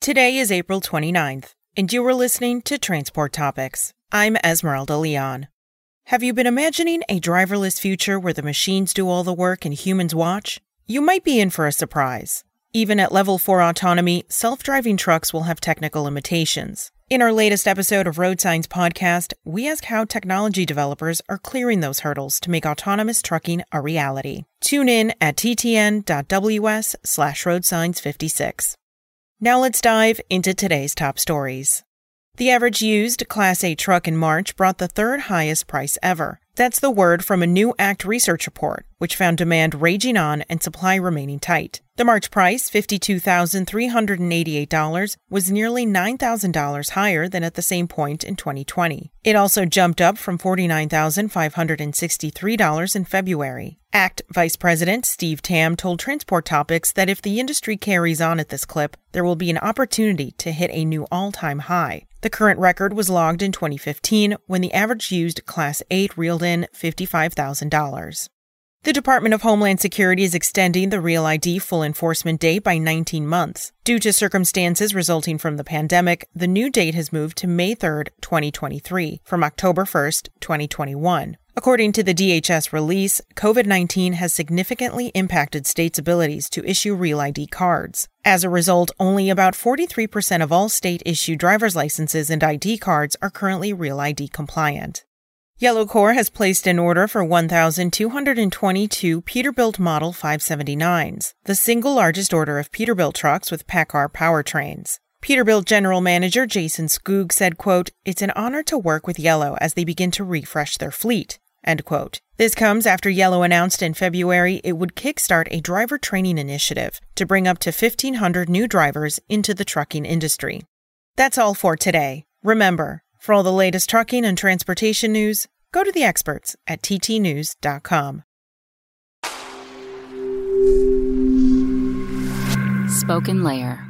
Today is April 29th, and you are listening to Transport Topics. I'm Esmeralda Leon. Have you been imagining a driverless future where the machines do all the work and humans watch? You might be in for a surprise. Even at level 4 autonomy, self driving trucks will have technical limitations. In our latest episode of Road Signs Podcast, we ask how technology developers are clearing those hurdles to make autonomous trucking a reality. Tune in at ttn.ws slash roadsigns56. Now let's dive into today's top stories. The average used Class 8 truck in March brought the third highest price ever. That's the word from a new ACT research report, which found demand raging on and supply remaining tight. The March price, $52,388, was nearly $9,000 higher than at the same point in 2020. It also jumped up from $49,563 in February. ACT Vice President Steve Tam told Transport Topics that if the industry carries on at this clip, there will be an opportunity to hit a new all time high. The current record was logged in 2015 when the average used Class 8 reeled in $55,000. The Department of Homeland Security is extending the Real ID full enforcement date by 19 months. Due to circumstances resulting from the pandemic, the new date has moved to May 3, 2023, from October 1, 2021. According to the DHS release, COVID 19 has significantly impacted states' abilities to issue Real ID cards. As a result, only about 43% of all state issued driver's licenses and ID cards are currently Real ID compliant. Yellow Corps has placed an order for 1,222 Peterbilt Model 579s, the single largest order of Peterbilt trucks with PACCAR powertrains. Peterbilt General Manager Jason Skoog said, quote, It's an honor to work with Yellow as they begin to refresh their fleet. End quote. This comes after Yellow announced in February it would kickstart a driver training initiative to bring up to 1,500 new drivers into the trucking industry. That's all for today. Remember, for all the latest trucking and transportation news, go to the experts at ttnews.com. SpokenLayer.